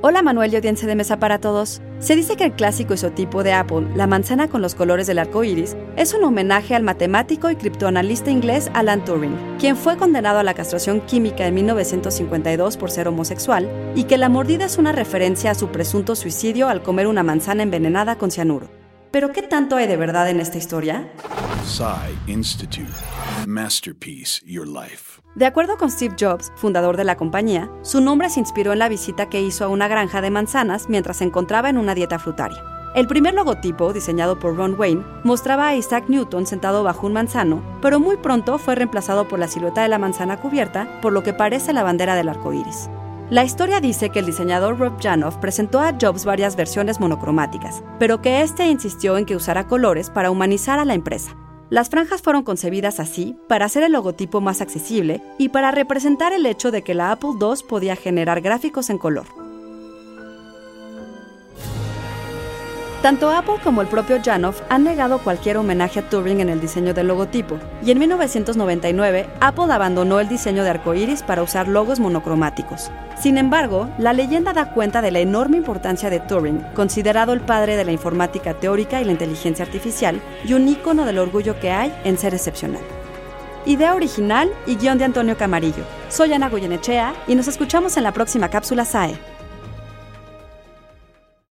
Hola Manuel y audiencia de mesa para todos. Se dice que el clásico isotipo de Apple, la manzana con los colores del arco iris, es un homenaje al matemático y criptoanalista inglés Alan Turing, quien fue condenado a la castración química en 1952 por ser homosexual, y que la mordida es una referencia a su presunto suicidio al comer una manzana envenenada con cianuro. ¿Pero qué tanto hay de verdad en esta historia? Institute. Masterpiece Your Life. De acuerdo con Steve Jobs, fundador de la compañía, su nombre se inspiró en la visita que hizo a una granja de manzanas mientras se encontraba en una dieta frutaria. El primer logotipo, diseñado por Ron Wayne, mostraba a Isaac Newton sentado bajo un manzano, pero muy pronto fue reemplazado por la silueta de la manzana cubierta, por lo que parece la bandera del arco iris. La historia dice que el diseñador Rob Janoff presentó a Jobs varias versiones monocromáticas, pero que este insistió en que usara colores para humanizar a la empresa. Las franjas fueron concebidas así para hacer el logotipo más accesible y para representar el hecho de que la Apple II podía generar gráficos en color. Tanto Apple como el propio Janoff han negado cualquier homenaje a Turing en el diseño del logotipo, y en 1999 Apple abandonó el diseño de arcoíris para usar logos monocromáticos. Sin embargo, la leyenda da cuenta de la enorme importancia de Turing, considerado el padre de la informática teórica y la inteligencia artificial, y un ícono del orgullo que hay en ser excepcional. Idea original y guion de Antonio Camarillo. Soy Ana Goyenechea y nos escuchamos en la próxima cápsula SAE.